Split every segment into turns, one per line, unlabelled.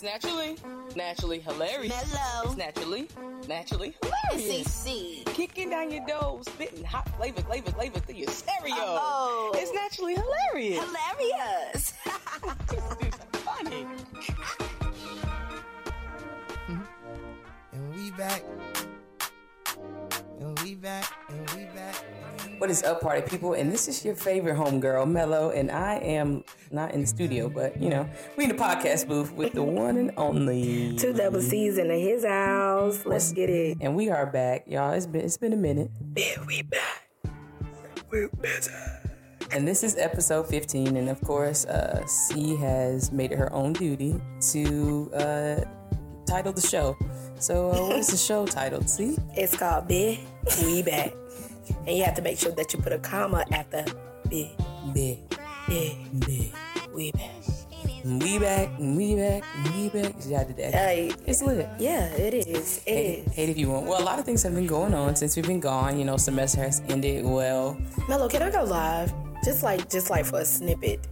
It's naturally, naturally hilarious.
Mellow.
It's naturally, naturally hilarious.
CC.
Kicking down your door, spitting hot flavor, flavor, flavor through your stereo.
Oh.
It's naturally hilarious.
Hilarious.
It's funny.
And we back. And we back. And we back.
What is up, party people? And this is your favorite homegirl, Mello, and I am not in the studio, but you know, we in the podcast booth with the one and only.
Two double C's in his house. Let's get it.
And we are back, y'all. It's been it's been a minute.
Yeah, we back. We're busy.
And this is episode 15, and of course, uh, C has made it her own duty to uh, title the show. So, uh, what is the show titled? C?
It's called Big We Back. And you have to make sure that you put a comma after Big,
Big,
Big,
big.
We Back.
We back, we back, we back. Yeah, I did that.
Hey,
It's lit.
yeah, it is. It
Hate,
is.
hate if you want. Well, a lot of things have been going on since we've been gone. You know, semester has ended well.
Mello, can I go live? Just like, just like for a snippet.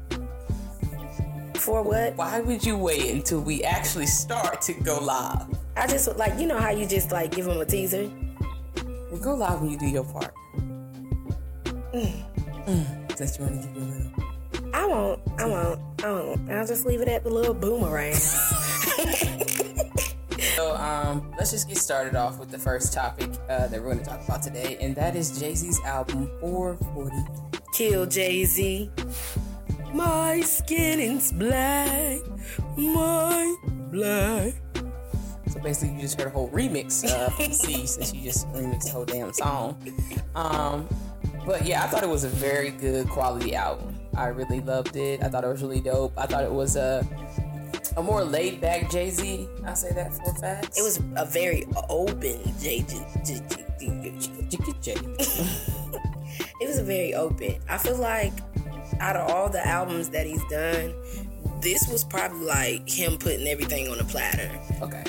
For what?
Why would you wait until we actually start to go live?
I just like, you know how you just like give them a teaser?
Well, go live when you do your part. Mm. Since you want to give you a little.
I won't. I won't. I won't. I'll just leave it at the little boomerang.
So, um, let's just get started off with the first topic uh, that we're going to talk about today, and that is Jay Z's album 440.
Kill Jay Z. My skin is black. My black.
So basically, you just heard a whole remix of C since you just remixed the whole damn song. Um, but yeah, I thought it was a very good quality album. I really loved it. I thought it was really dope. I thought it was a a more laid back Jay Z. I say that for facts.
It was a very open Jay Z. It was a very open. I feel like out of all the albums that he's done, this was probably like him putting everything on a platter.
Okay.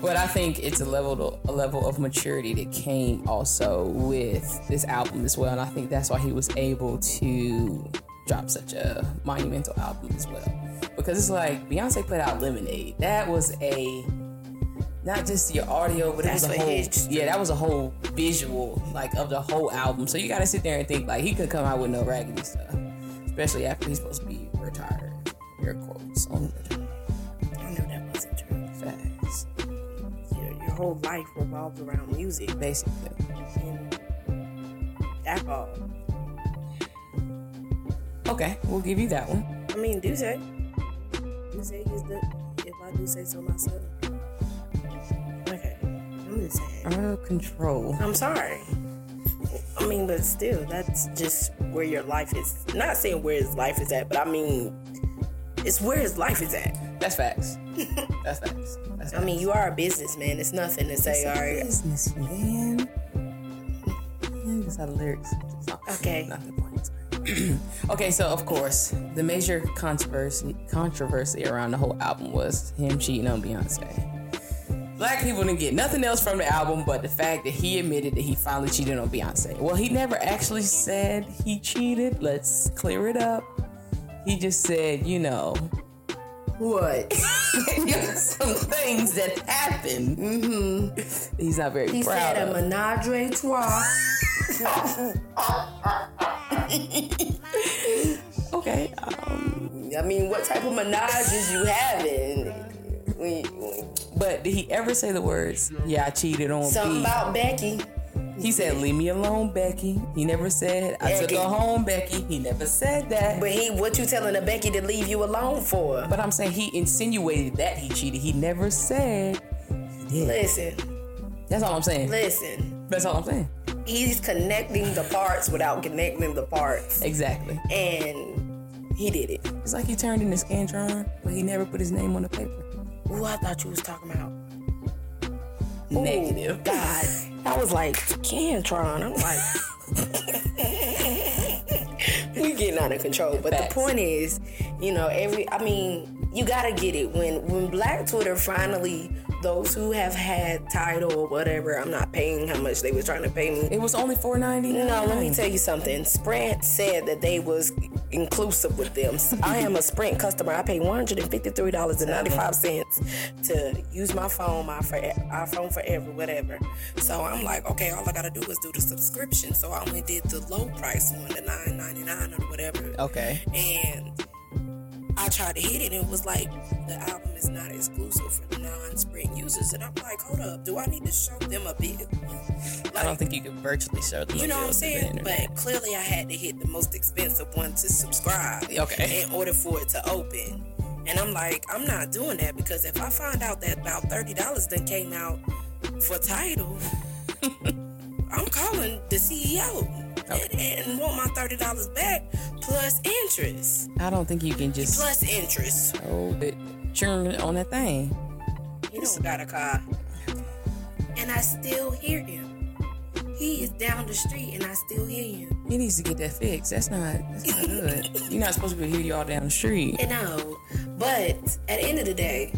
But I think it's a level to, a level of maturity that came also with this album as well, and I think that's why he was able to drop such a monumental album as well. Because it's like Beyonce put out Lemonade. That was a not just your audio, but it was a whole yeah, that was a whole visual like of the whole album. So you got to sit there and think like he could come out with no raggedy stuff, especially after he's supposed to be retired. Air quotes on
whole life revolves around music
basically.
and alcohol.
Okay, we'll give you that one.
I mean, do say. Do say is the if I do say so myself. Okay. I'm just saying.
Out of control.
I'm sorry. I mean, but still, that's just where your life is. Not saying where his life is at, but I mean, it's where his life is at.
That's facts. That's facts.
I mean, you are a businessman. It's nothing to say, all right.
business man. Yeah, That's how the lyrics.
Okay.
Not the point. okay, so of course, the major controversy controversy around the whole album was him cheating on Beyonce. Black people didn't get nothing else from the album but the fact that he admitted that he finally cheated on Beyonce. Well, he never actually said he cheated. Let's clear it up. He just said, you know,
What?
some things that happened. Mm-hmm. He's not very
He
proud
said a menage a trois.
Okay. Um,
I mean, what type of menages you having? When,
but did he ever say the words, yeah, I cheated on
something
B?
about Becky.
He said, leave me alone, Becky. He never said, I took
Becky.
her home, Becky. He never said that.
But he, what you telling a Becky to leave you alone for?
But I'm saying he insinuated that he cheated. He never said he did.
Listen,
That's all I'm saying.
listen.
That's all I'm saying.
He's connecting the parts without connecting the parts,
Exactly.
and he did it.
It's like he turned in the Scantron, but he never put his name on the paper.
Ooh, I thought you was talking about
Negative.
Ooh, God, I was like Cantron. I'm like, we getting out of control. But
Facts.
the point is, you know, every I mean, you gotta get it when when Black Twitter finally. Those who have had Tidal or whatever, I'm not paying how much they was trying to pay me.
It was only four ninety.
No, let me tell you something. Sprint said that they was inclusive with them. So I am a Sprint customer. I pay one hundred and fifty three dollars and ninety five cents to use my phone, my for iPhone forever, whatever. So I'm like, okay, all I gotta do is do the subscription. So I only did the low price one, the nine ninety nine or whatever.
Okay.
And I tried to hit it and it was like the album is not exclusive for non-Sprint users. And I'm like, hold up, do I need to show them a bit?
I don't think you can virtually show them.
You know what I'm
bill
saying? But clearly, I had to hit the most expensive one to subscribe.
Okay.
In order for it to open. And I'm like, I'm not doing that because if I find out that about thirty dollars then came out for Tidal, I'm calling the CEO and, and want my thirty dollars back plus interest.
I don't think you can just
Plus interest.
Oh, but churn on that thing.
He don't got a car. And I still hear him. He is down the street and I still hear him.
He needs to get that fixed. That's not that's not good. You're not supposed to be hear you all down the street.
You know, but at the end of the day,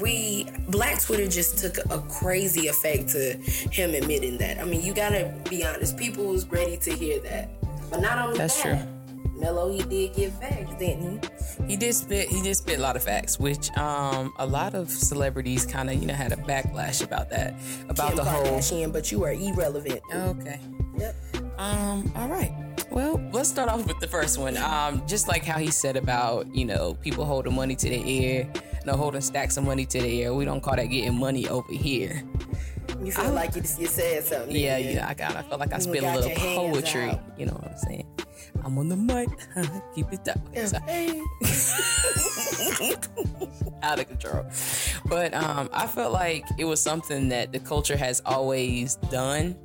we Black Twitter just took a crazy effect to him admitting that. I mean, you gotta be honest. People was ready to hear that, but not only
That's
that, Mello he did give facts, didn't he?
He did spit. He did spit a lot of facts, which um a lot of celebrities kind of you know had a backlash about that, about
Kim
the whole.
Kardashian, but you are irrelevant.
Okay.
Yep.
Um. All right. Well, let's start off with the first one. Um, just like how he said about you know people holding money to their ear, no holding stacks of money to their ear. We don't call that getting money over here.
You feel like you, you said something.
Yeah,
didn't
yeah. I got. I felt like I spit a little poetry. You know what I'm saying? I'm on the mic. Keep it down.
Hey.
out of control. But um, I felt like it was something that the culture has always done.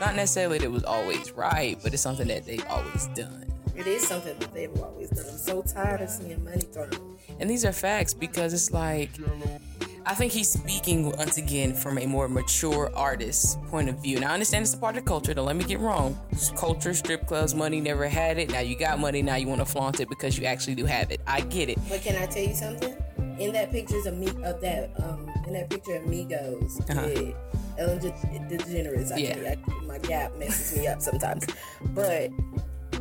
Not necessarily that it was always right, but it's something that they've always done.
It is something that they've always done. I'm so tired of seeing money thrown.
And these are facts because it's like, I think he's speaking once again from a more mature artist point of view. Now, I understand it's a part of culture. Don't let me get wrong. Culture, strip clubs, money, never had it. Now you got money. Now you want to flaunt it because you actually do have it. I get it.
But can I tell you something? In that pictures of me of that um in that picture of Migos
Uh-huh.
with Ellen De- DeGeneres, I
Yeah.
can't, I, my gap messes me up sometimes. But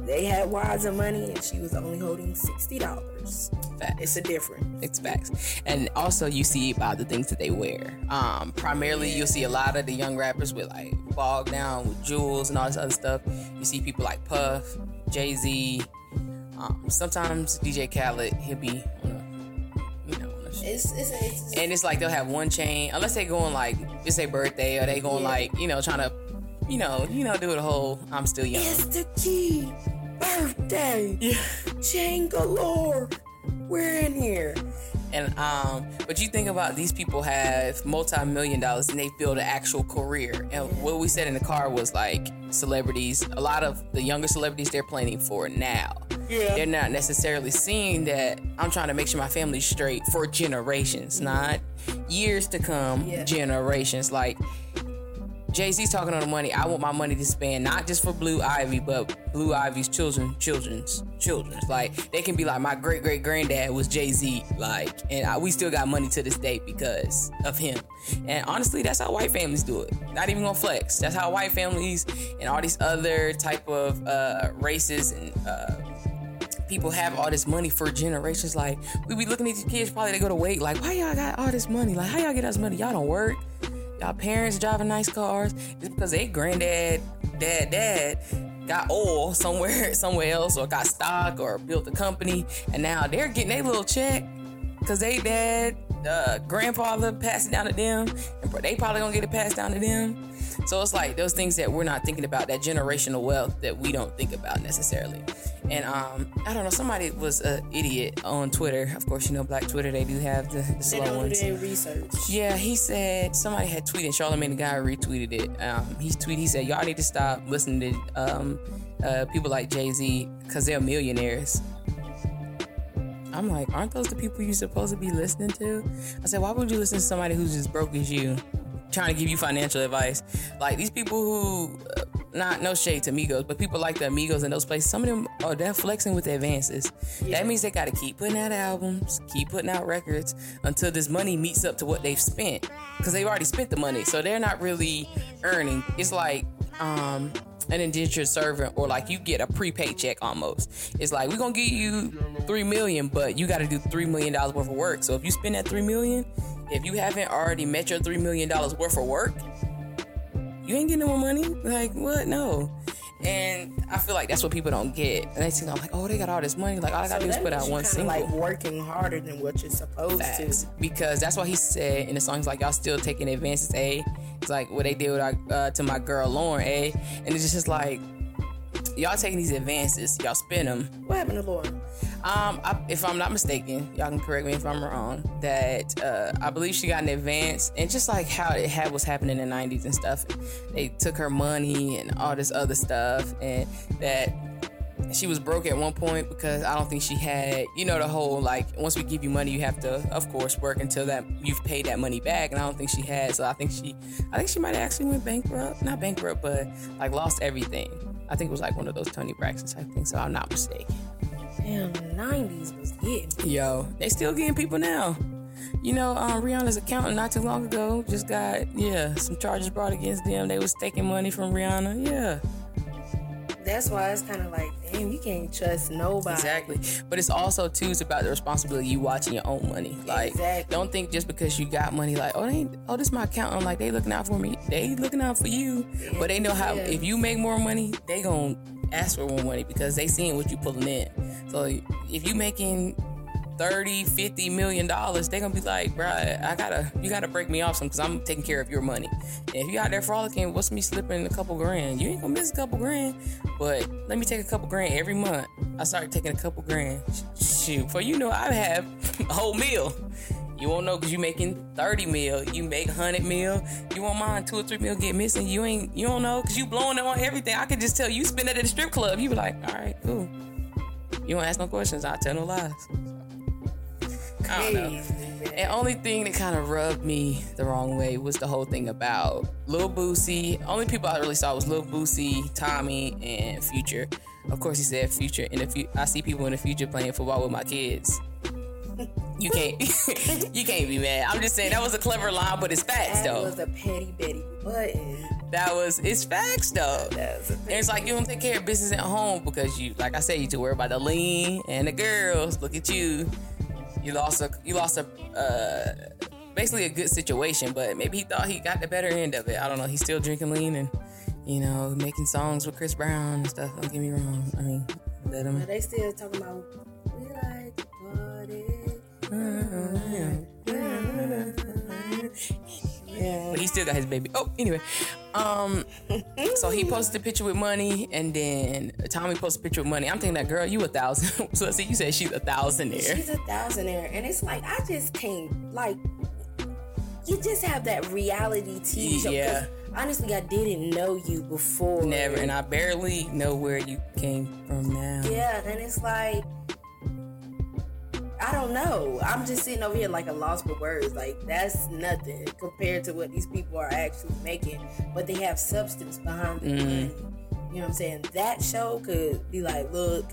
they had wads of money and she was only holding sixty dollars. It's a difference.
It's facts. And also you see by the things that they wear. Um, primarily you'll see a lot of the young rappers with like bogged down with jewels and all this other stuff. You see people like Puff, Jay-Z, um, sometimes DJ Khaled, he'll be you know, on a sh-
It's it's it's,
and it's like they'll have one chain, unless they going like it's their birthday or they going
Yeah.
like, you know, trying to, you know, you know, do the whole I'm still young.
it's the key birthday.
Yeah.
Chain galore. We're in here.
And um, but you think about these people have multi-million dollars and they build an actual career. And what we said in the car was like celebrities. A lot of the younger celebrities they're planning for now.
Yeah.
They're not necessarily seeing that I'm trying to make sure my family's straight for generations, not years to come.
Yeah.
Generations like. Jay Z's talking on the money. I want my money to spend not just for Blue Ivy, but Blue Ivy's children, children's, children's. Like they can be like my great great granddad was Jay Z, like, and I, we still got money to this day because of him. And honestly, that's how white families do it. Not even gonna flex. That's how white families and all these other type of uh, races and uh, people have all this money for generations. Like we be looking at these kids, probably they go to wait. Like why y'all got all this money? Like how y'all get us money? Y'all don't work. Y'all parents driving nice cars. It's because they granddad, dad, dad got oil somewhere, somewhere else, or got stock, or built a company, and now they're getting their little check because they dad, uh, grandfather passed it down to them, and they probably gonna get it passed down to them. So it's like those things that we're not thinking about, that generational wealth that we don't think about necessarily. And um, I don't know, somebody was an idiot on Twitter. Of course, you know, Black Twitter, they do have the, the
They
slow
don't do
ones.
their research.
Yeah, he said somebody had tweeted. Charlamagne the guy retweeted it. Um, he tweeted. He said, "Y'all need to stop listening to um, uh, people like Jay Z because they're millionaires." I'm like, aren't those the people you're supposed to be listening to? I said, why would you listen to somebody who's as broke as you, trying to give you financial advice? Like these people who uh, not no shade to Migos, but people like the Amigos in those places. Some of them are they're flexing with advances. That means they got to keep putting out albums, keep putting out records until this money meets up to what they've spent, because they've already spent the money, so they're not really earning. It's like um an indentured servant or like you get a prepaid check almost. It's like we're gonna give you three million, but you gotta do three million dollars worth of work. So if you spend that three million, if you haven't already met your three million dollars worth of work, you ain't getting no more money. Like what? No. And I feel like that's what people don't get. And they think I'm like, oh, they got all this money. Like all I gotta do is put out one single.
like working harder than what you're supposed
Facts.
to.
Because that's why he said in the song, he's like, y'all still taking advances, A. It's like what they did with our, uh, to my girl Lauren, A. And it's just like, y'all taking these advances, y'all spend them.
What happened to Lauren?
Um, I, if I'm not mistaken, y'all can correct me if I'm wrong. That uh, I believe she got an advance, and just like how it had was happening in the '90s and stuff, they took her money and all this other stuff, and that she was broke at one point because I don't think she had, you know, the whole like once we give you money, you have to, of course, work until that you've paid that money back, and I don't think she had. So I think she, I think she might have actually went bankrupt, not bankrupt, but like lost everything. I think it was like one of those Tony Braxton type things. So I'm not mistaken.
Damn, the 90s was getting.
Yo, they still getting people now. You know, um, Rihanna's accountant not too long ago just got yeah some charges brought against them. They was taking money from Rihanna. Yeah,
That's why it's kind of like, damn, you can't trust nobody.
exactly. But it's also too it's about the responsibility you watching your own money. Like,
Exactly.
don't think just because you got money, like oh they ain't, oh this is my accountant, like they looking out for me. They looking out for you, but they know how
Yeah.
if you make more money, they gonna ask for more money because they seeing what you pulling in. So if you making 30 50 million dollars they gonna be like bruh i gotta you gotta break me off some because i'm taking care of your money. And if you out there frolicking what's me slipping a couple grand? You ain't gonna miss a couple grand but let me take a couple grand every month. I started taking a couple grand. Shoot for you know i have a whole meal. You won't know because you making 30 mil you make 100 mil. You won't mind two or three mil get missing you ain't you don't know because you blowing it on everything. I could just tell you spend it at a strip club. You be like all right cool. You won't ask no questions i'll tell no lies I don't know.
Crazy.
And only thing that kind of rubbed me the wrong way was the whole thing about Lil Boosie. Only people I really saw was Lil Boosie, Tommy, and Future. Of course, he said Future. In the fu- I see people in the future playing football with my kids. You can't, you can't be mad. I'm just saying that was a clever line, but it's facts
That
though.
was a petty Betty button.
That was it's facts though.
That was a
And it's like you don't take care of business at home because you, like I said, you too worry about the lean and the girls. Look at you. You lost a, you lost a, uh, basically a good situation, but maybe he thought he got the better end of it. I don't know. He's still drinking lean and, you know, making songs with Chris Brown and stuff. Don't get me wrong. I mean, let him.
But they still talking about we like to party. Yeah.
But he still got his baby. Oh, anyway. Um, so he posted a picture with money, and then Tommy posted a picture with money. I'm thinking that girl, you a thousand. so see, you said she's a thousandaire.
She's a thousandaire, and it's like I just can't like. You just have that reality TV show.
Yeah.
Honestly, I didn't know you before.
Never, and I barely know where you came from now.
Yeah, and it's like I don't know. I'm just sitting over here like a lost for words. Like that's nothing compared to what these people are actually making. But they have substance behind the
Mm-hmm.
You know what I'm saying? That show could be like, look,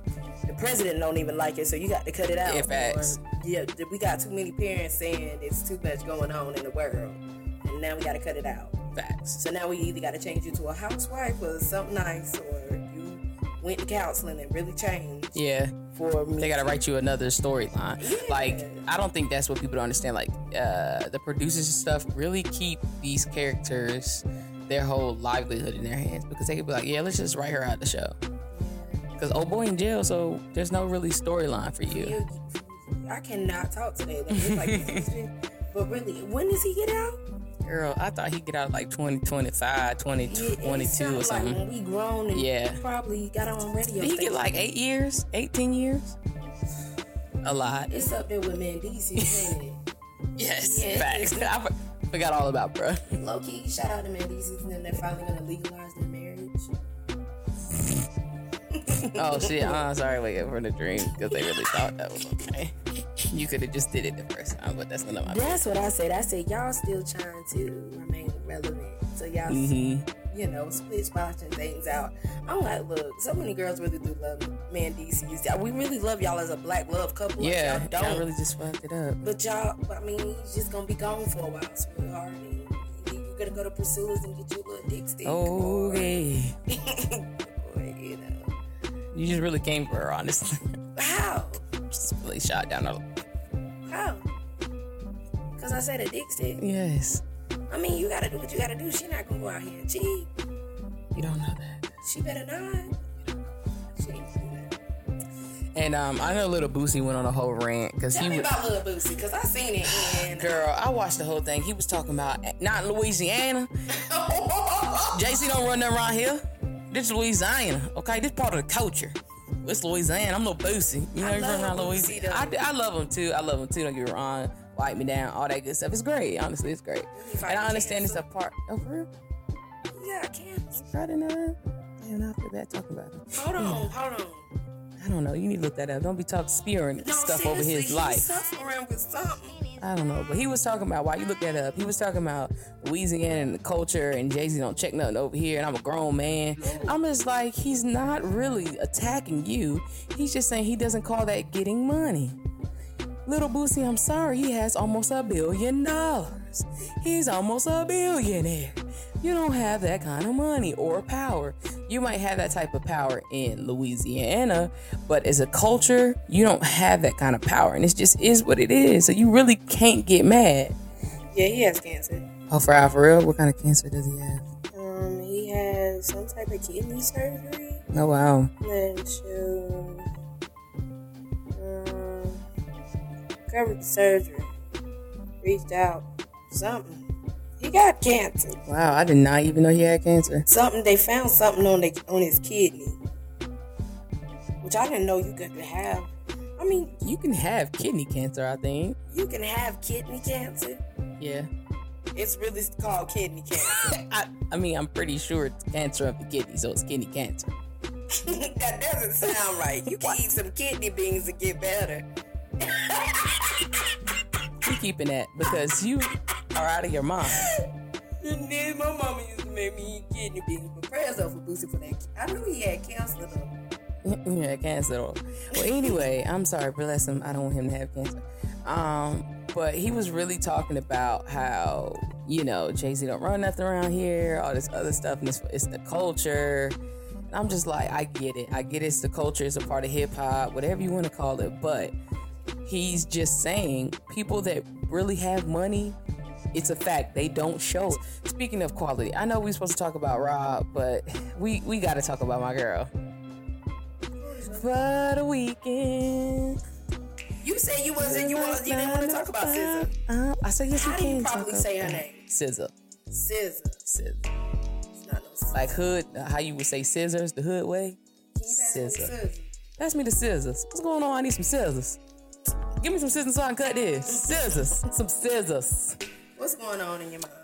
the president don't even like it, so you got to cut it out.
Yeah, facts.
Or, yeah, we got too many parents saying it's too much going on in the world, and now we got to cut it out.
Facts.
So now we either got to change you to a housewife or something nice, or went to counseling and really changed
Yeah.
for me.
They gotta write you another storyline.
Yeah.
Like, I don't think that's what people don't understand. Like, uh, the producers and stuff really keep these characters their whole livelihood in their hands because they could be like, yeah, let's just write her out of the show. Because old boy in jail, so there's no really storyline for you.
I cannot talk today. Like, like, but really, when does he get out?
Girl, I thought he'd get out like 2025, 20,
Yeah, it
22 or something.
Like we grown and
Yeah.
probably got on radio.
Did he get like eight years? 18 years? A lot.
It's up there with Mendeecees, ain't
Yes,
Yeah.
facts. I forgot all about,
bro. Low key, shout out to Mendeecees, and then they're finally gonna legalize their marriage.
Oh shit! I'm sorry, wake up from the dream because they really thought that was okay. You could have just did it the first time, but that's none of my business.
That's what I said. I said y'all still trying to remain relevant, so y'all,
Mm-hmm.
you you know, split and things out. I'm like, look, so many girls really do love Mendeecees. We really love y'all as a black love couple.
Yeah,
y'all don't.
y'all really just fucked it up.
But y'all, I mean, he's just gonna be gone for a while, sweetheart. And You're gonna go to Priscilla's and get you a little dick stick.
Okay.
or, you know.
You just really came for her, honestly.
How?
just really shot down her.
How? Because I said a dick stick.
Yes.
I mean, you gotta do what you gotta do. She not gonna go out here and cheat.
You don't know that.
She better not. She ain't do that.
And um, I know Little Boosie went on a whole rant because
Tell
he
me
was.
about Lil Boosie, because I seen it and
Girl, I watched the whole thing. He was talking about not Louisiana. Jay Z don't run that around here. This is Louisiana, okay? This part of the culture. It's Louisiana. I'm no Boosie. You know,
I love Boosie,
Louisiana. I, I love him too. I love him too. Don't get me wrong. Wipe me down, all that good stuff. It's great. Honestly, it's great. And I understand it's a part. Oh, for real?
yeah, I can't.
Know that. Damn, I feel bad talking about him.
Hold on, hold on.
I don't know. You need to look that up. Don't be talking spewing
No,
stuff over his life.
suffering with something.
I don't know, but he was talking about why you look that up. He was talking about Louisiana and the culture, and Jay Z don't check nothing over here, and I'm a grown man. I'm just like, he's not really attacking you. He's just saying he doesn't call that getting money. Little Boosie, I'm sorry, he has almost a billion dollars. He's almost a billionaire. You don't have that kind of money or power. You might have that type of power in Louisiana, but as a culture, you don't have that kind of power. And it just is what it is. So you really can't get mad.
Yeah, he has cancer.
Oh, for real, for real? What kind of cancer does he have?
Um, he has some type of kidney surgery.
Oh, wow.
Then um, covered the surgery. Reached out. Something. He got cancer.
Wow, I did not even know he had cancer.
Something they found something on the on his kidney, which I didn't know you could have. I mean,
You can have kidney cancer, I think.
you can have kidney cancer.
Yeah.
It's really called kidney cancer.
I, I mean, I'm pretty sure it's cancer of the kidney, so it's kidney cancer.
that doesn't sound right. You can eat some kidney beans to get better.
You keeping that because you are out of your mind.
Then my mama used to make me eat kidney beans, but prayers up for Boosie for that. I knew he had cancer though.
yeah, cancer. though. Well, anyway, I'm sorry, bless him. I don't want him to have cancer. Um, but he was really talking about how you know Jay Z don't run nothing around here, all this other stuff, and it's, it's the culture. And I'm just like, I get it. I get it's the culture. It's a part of hip hop, whatever you want to call it. But he's just saying people that really have money. It's a fact they don't show. Speaking of quality, I know we're supposed to talk about Rob, but we we got to talk about my girl. For the weekend.
You said you wasn't. You was. You didn't want to talk about SZA.
Uh, I said yes,
How you
can.
probably
talk
say her name?
SZA.
SZA.
SZA.
No
Like hood, uh, how you would say scissors, the hood way.
Can you pass me
SZA.
SZA?
Pass me the scissors. What's going on? I need some scissors. Give me some scissors so I can cut this. Scissors. Some scissors.
What's going on in your mind?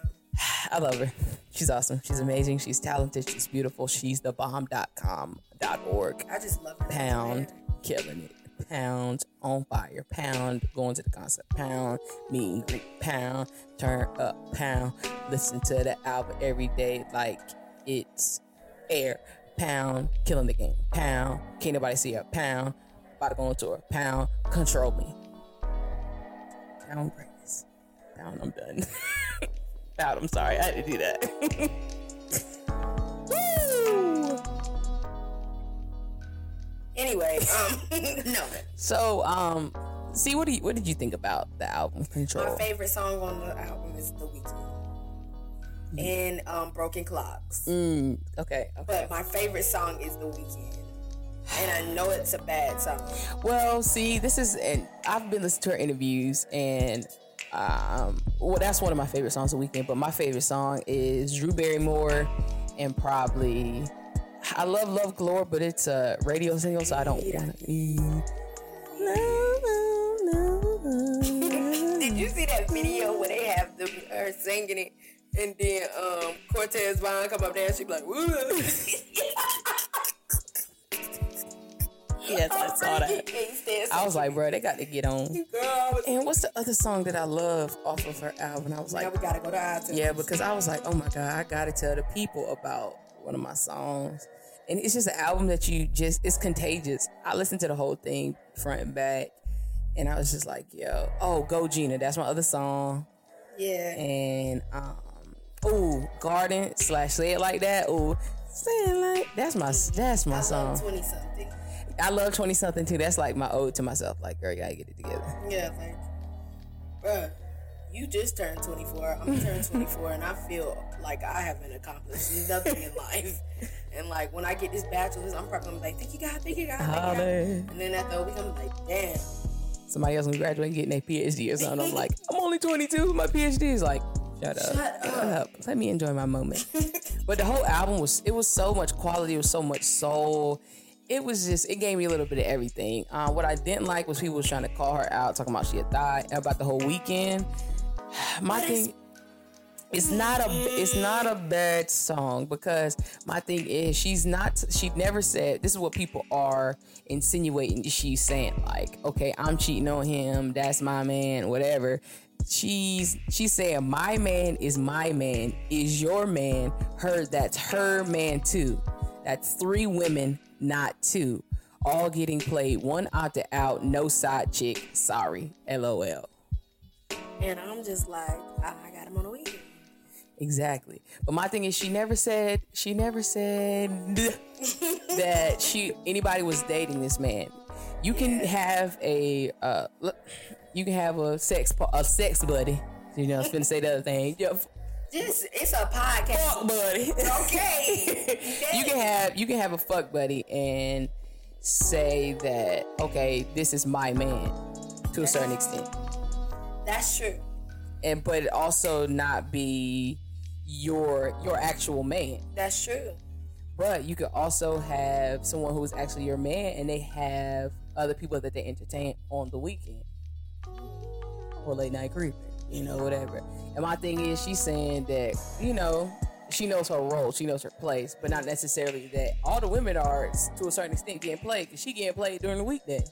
I love her. She's awesome. She's amazing. She's talented. She's beautiful. She's the bomb.com.org.
I just love her.
Pound, killing it. Pound on fire. Pound going to the concert. Pound meet and greet. Pound turn up. Pound listen to the album every day like it's air. Pound killing the game. Pound can't nobody see her. Pound about to go on tour. Pound control me. Pound greatness. I'm done. I'm sorry I had to do that. Woo!
Anyway, um, no.
So, um, see, what do you, what did you think about the album
My favorite song on the album is The Weekend and um, Broken Clocks.
Mm, okay, okay.
But my favorite song is The Weekend. And I know it's a bad song.
Well, see, this is, and I've been listening to her interviews, and um, well, that's one of my favorite songs of the weekend. But my favorite song is Drew Barrymore, and probably I love Love Galore, but it's a radio single, so I don't want to. No, no, no, no.
Did you see that video where they have the, her singing it and then um, Cortez Vaughn come up there and she be like, woo.
yes, I saw that. I was like, bro, they got to get on. And what's the other song that I love off of her album? I was like,
we gotta go to iTunes.
yeah, because I was like, oh my god, I gotta tell the people about one of my songs. And it's just an album that you just it's contagious. I listened to the whole thing front and back, and I was just like, yo, oh, Go Gina, that's my other song.
yeah.
And um, ooh, Garden slash Say It Like That. Ooh, Say It Like that's my that's my song.
Twenty something.
I love twenty something too. That's like my ode to myself. Like, girl, you gotta get it together.
Yeah, like, bruh, you just turned 24. I'm turned 24, and I feel like I haven't accomplished nothing in life. And like, when I get this bachelor's, I'm probably gonna be like, thank you, God, thank you, God, thank God. And then after a week, I'm like, damn.
Somebody else gonna graduate and getting their PhD or something. I'm like, I'm only 22. My PhD is like, shut up,
Shut up.
Let me enjoy my moment. but the whole album was it was so much quality. It was so much soul. It was just it gave me a little bit of everything. Uh, what I didn't like was people was trying to call her out, talking about she had died about the whole weekend. My thing. It's not a it's not a bad song because my thing is she's not she never said this is what people are insinuating she's saying like okay I'm cheating on him that's my man whatever she's she's saying my man is my man is your man her that's her man too that's three women not two all getting played one opted out no side chick sorry lol
And I'm just like, I, got him on the weekend.
Exactly. But my thing is she never said she never said that she anybody was dating this man. You can have a uh look, you can have a sex a sex buddy. You know, I was finna say the other thing.
This, it's a podcast.
fuck buddy.
Okay.
you can have you can have a fuck buddy and say that okay, this is my man to a certain extent.
That's true.
And but also not be your your actual man.
That's true.
But you could also have someone who is actually your man and they have other people that they entertain on the weekend. Or late night creeping, you know, whatever. And my thing is she's saying that, you know, she knows her role, she knows her place, but not necessarily that all the women are to a certain extent getting played because she getting played during the weekday.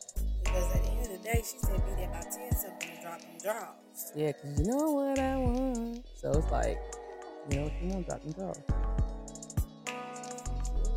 Because at the end of the day, she said be there by 10 something and drop them draws.
Yeah, because you know what I want. So it's like, you know what you want, drop and draw.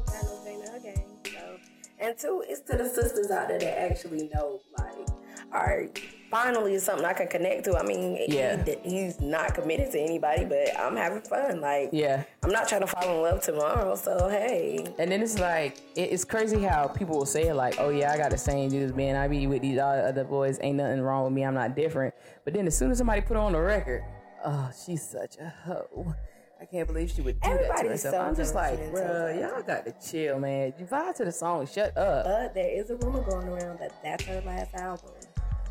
Got no thing to her game. So, and two, it's to the sisters out there that actually know, like, all right, finally is something I can connect to. I mean,
Yeah.
he, he's not committed to anybody, but I'm having fun. Like,
Yeah.
I'm not trying to fall in love tomorrow, so hey.
And then it's like it- it's crazy how people will say it like, "Oh yeah, I got the same dudes, man. I be with these other boys. Ain't nothing wrong with me. I'm not different." But then as soon as somebody put on the record, oh, she's such a hoe. I can't believe she would do that to herself.
so
I'm just like,
sometimes.
y'all got to chill, man. You vibe to the song. Shut up.
But there is a rumor going around that that's her last album.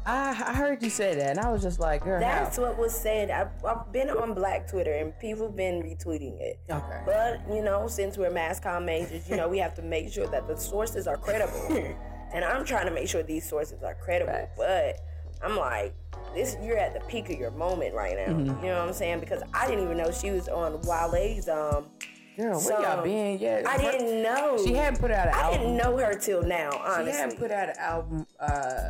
I I heard you say that, and I was just like, girl,
That's
how?
what was said. I've, I've been on Black Twitter and people have been retweeting it.
Okay.
But, you know, since we're mass comm majors, you know, we have to make sure that the sources are credible. and I'm trying to make sure these sources are credible.
Facts.
But I'm like, this you're at the peak of your moment right now.
Mm-hmm.
You know what I'm saying? Because I didn't even know she was on Wale's um
Girl, where y'all been? Yeah,
I didn't know.
She hadn't put out an
I
album.
didn't know her till now, honestly.
She hadn't put out an album uh,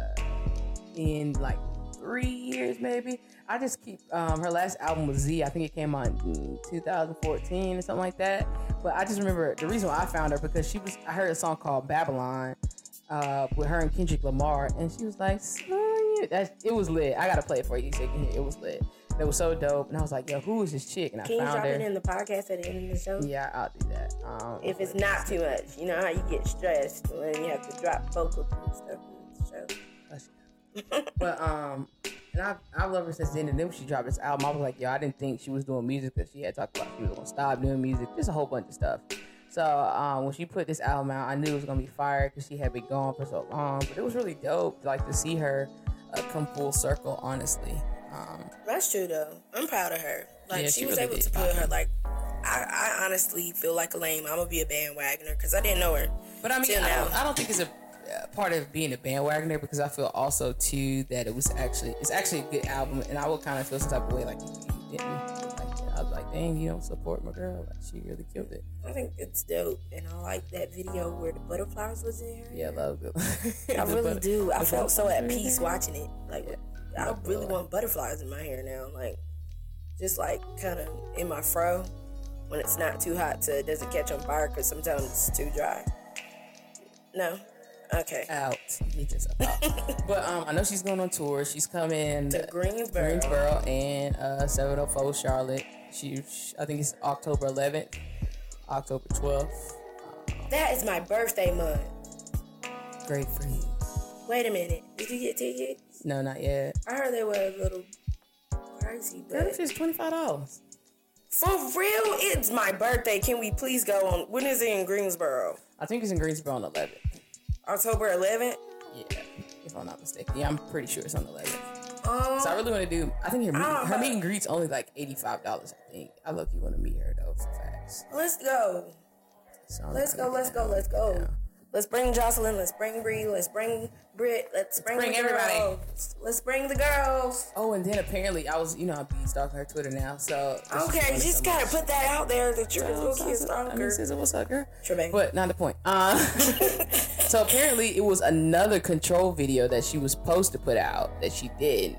in like three years, maybe. I just keep um, her last album was Z. I think it came out in 2014 or something like that. But I just remember the reason why I found her because she was. I heard a song called Babylon uh, with her and Kendrick Lamar, and she was like, "Son, you-" that it was lit. I gotta play it for you so you can hear. It was lit. It was so dope, and I was like, "Yo, who is this chick?" And I
Can you drop
her.
it in the podcast at the end of the show?
yeah, I'll do that. Um,
If it's not too much, you know how you get stressed when you have to drop vocals and stuff in the show.
Bless you. but um, and I I love her since then. And then when she dropped this album, I was like, yo, I didn't think she was doing music because she had talked about she was gonna stop doing music. Just a whole bunch of stuff. So um, when she put this album out, I knew it was gonna be fire because she had been gone for so long. But it was really dope, like to see her uh, come full circle. Honestly, um,
That's true though. I'm proud of her. Like
Yeah,
she,
she
was
really
able to put
pop.
her like. I, I honestly feel like a lame. I'm gonna be a bandwagoner because I didn't know her.
but I mean,
Till
I don't, I don't think it's a part of being a bandwagoner because I feel also too that it was actually it's actually a good album, and I would kind of feel some type of way like if you didn't like. I was like, dang, you don't support my girl. Like she really killed it.
I think it's dope, and I like that video where the butterflies was in. her
Yeah, I love it.
I really do. I felt so at peace mm-hmm. watching it. Like I
Oh,
really
boy.
want butterflies in my hair now. Like just like kind of in my fro when it's not too hot, so it doesn't catch on fire. Because sometimes it's too dry. No. Okay.
Out. Get yourself out. but um, I know she's going on tour. She's coming
To Greensboro.
Greensboro and uh, 704 Charlotte. She, I think it's October 11th, October 12th.
That is my birthday month.
Great for you.
Wait a minute. Did you get tickets?
No, not yet.
I heard they were a little pricey,
Girl,
but
it's just twenty five dollars.
for real, it's my birthday. Can we please go on? When is it in Greensboro?
I think it's in Greensboro on the 11th.
October 11th.
Yeah, if I'm not mistaken. Yeah, I'm pretty sure it's on the 11th.
Um,
So I really want to do. I think her meet,
Oh,
her meet and greet's only like eighty five dollars. I think. I look you want to meet her though for facts.
let's go.
So
Let's go, let's go, let's go. Let's bring Jocelyn, let's bring Bree, let's bring Britt, let's bring,
bring
the
everybody.
girls. Let's bring the girls.
Oh, and then apparently I was, you know, I be stalking her Twitter now. So
Okay, just gotta put that out there that you're a little kid
I mean,
stalker.
What's up, girl?
Shebang.
But not the point. Uh, so apparently it was another control video that she was supposed to put out that she didn't,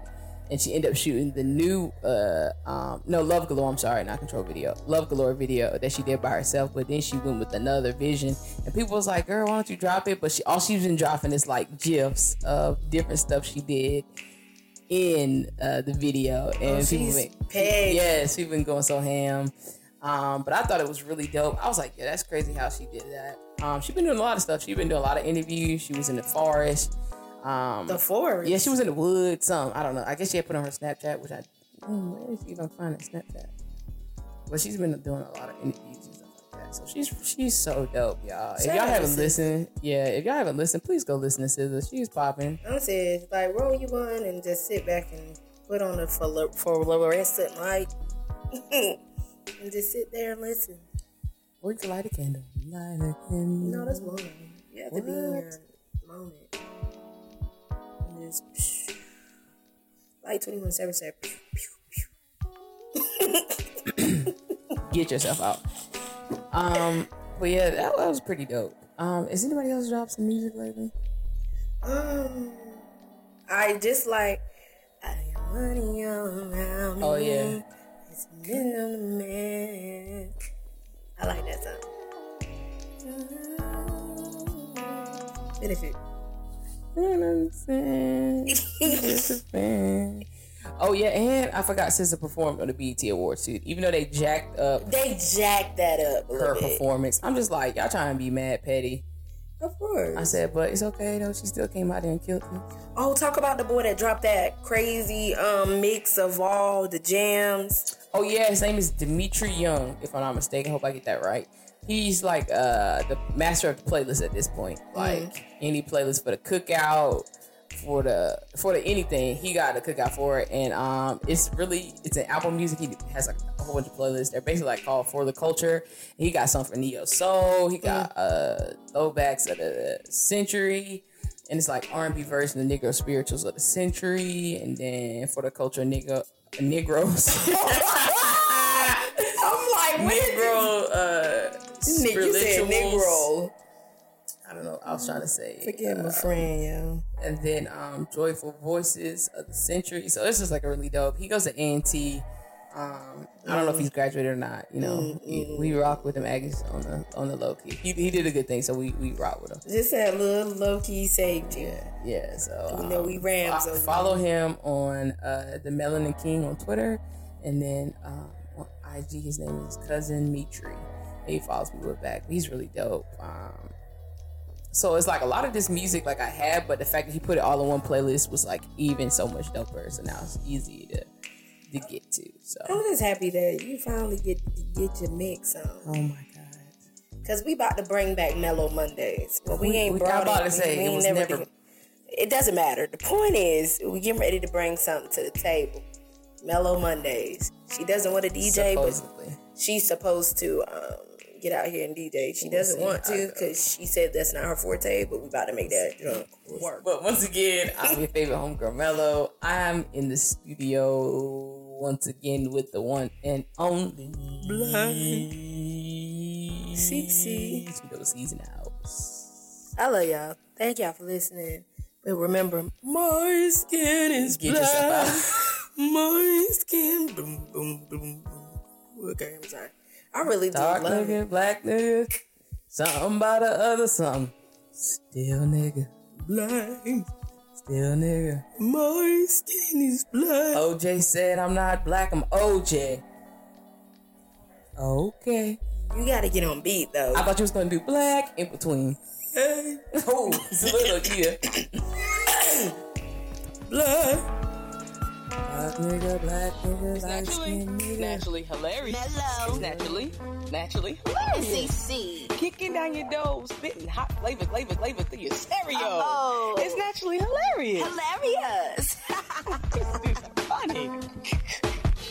and she ended up shooting the new, uh, um, no, Love Galore. I'm sorry, not control video, Love Galore video that she did by herself. But then she went with another vision, and people was like, "Girl, why don't you drop it?" But she all she's been dropping is like gifs of different stuff she did in uh, the video, and
Oh,
people
she's
been, yes, people been going so ham. Um, but I thought it was really dope. I was like, yeah, that's crazy how she did that. Um, she's been doing a lot of stuff. She's been doing a lot of interviews. She was in the forest. Um,
The forest.
yeah, she was in the woods. Some I don't know. I guess she had put on her Snapchat, which I mm, where did she even find that Snapchat? But she's been doing a lot of interviews and stuff like that. So she's she's so dope, y'all. If y'all haven't listened, yeah, if y'all haven't listened, please go listen to Scissor. She's popping.
I'm saying, like, roll you one and just sit back and put on the flu- fluorescent light and just sit there and listen.
Or you can light a candle. Light a candle.
No, that's moment. You have to be in
What?
your moment. And just, psh. like 21 7 said, pew, pew, pew.
get yourself out. Um, but yeah, that, that was pretty dope. Um, is anybody else dropped some music lately?
Um, I just like, I got money around me.
Oh, yeah.
It's been on the man. I like that song. Benefit.
Just a fan. Oh yeah, and I forgot SZA performed on the BET Awards too. Even though they jacked up
They jacked that up a
her performance, I'm just like y'all trying to be mad petty.
Of course.
I said, but it's okay though. She still came out there and killed me.
Oh, talk about the boy that dropped that crazy um mix of all the jams.
Oh yeah, his name is Dimitri Young, if I'm not mistaken. Hope I get that right. He's like uh the master of the playlist at this point. Like any playlist for the cookout, for the for the anything, he got a cookout for it. And um it's really it's an album music. He has like a whole bunch of playlists. They're basically like called for the culture. He got some for Neo Soul. He got uh throwbacks of the century. And it's like R&B version of Negro spirituals of the century, and then for the culture, Negro Negroes.
I'm like, what is
Negro uh
this? You said. Negro.
I don't know. I was trying to say.
Forget
uh,
my friend, yo.
and then um Joyful Voices of the Century. So this is like a really dope. He goes to A&T. Um, I don't know if he's graduated or not. You know, we, we rock with him Aggies on the on the low key. He, he did a good thing, so we we rock with him.
Just that little low key safety.
Yeah, so
You know, we Rams
follow him on uh, the Melanin King on Twitter, and then um, on IG his name is Cousin Mitri. He follows people back. He's really dope. Um, so it's like a lot of this music like I had, but the fact that he put it all in one playlist was like even so much doper. So now it's easy to to get to. So
I'm just happy that you finally get get your mix on.
oh my god,
Cause we about to bring back Mellow Mondays, but we,
We-
ain't
we-
brought
about
it.
to say,
we
it was
never.
never-
did- it doesn't matter. The point is, we getting ready to bring something to the table. Mellow Mondays. She doesn't want a DJ,
supposedly.
but she's supposed to um, get out here and DJ. She doesn't want to because she said that's not her forte. But we about to make that junk work.
But once again, I'm your favorite homegirl Mello. I'm in the studio once again with the one and only
Black. CC.
Know, season out.
I love y'all. Thank y'all for listening. But remember, my skin is
Get yourself
black. My skin. Boom, boom, boom, boom. Okay, I'm sorry. I really do
Dark
love it.
nigga, black nigga, something by the other something. Still nigga,
Black.
still nigga.
My skin is black.
OJ said I'm not black, I'm OJ. Okay.
You gotta get on beat though.
I thought you was gonna do black in between.
Hey,
Oh, it's a little yeah.
black.
Black nigga, black nigga, light
naturally,
skin nigga.
naturally hilarious.
Mellow.
Naturally, naturally hilarious.
CC.
Kicking down your door, spitting hot flavor, flavor, flavor through your stereo.
Oh.
It's naturally hilarious.
Hilarious.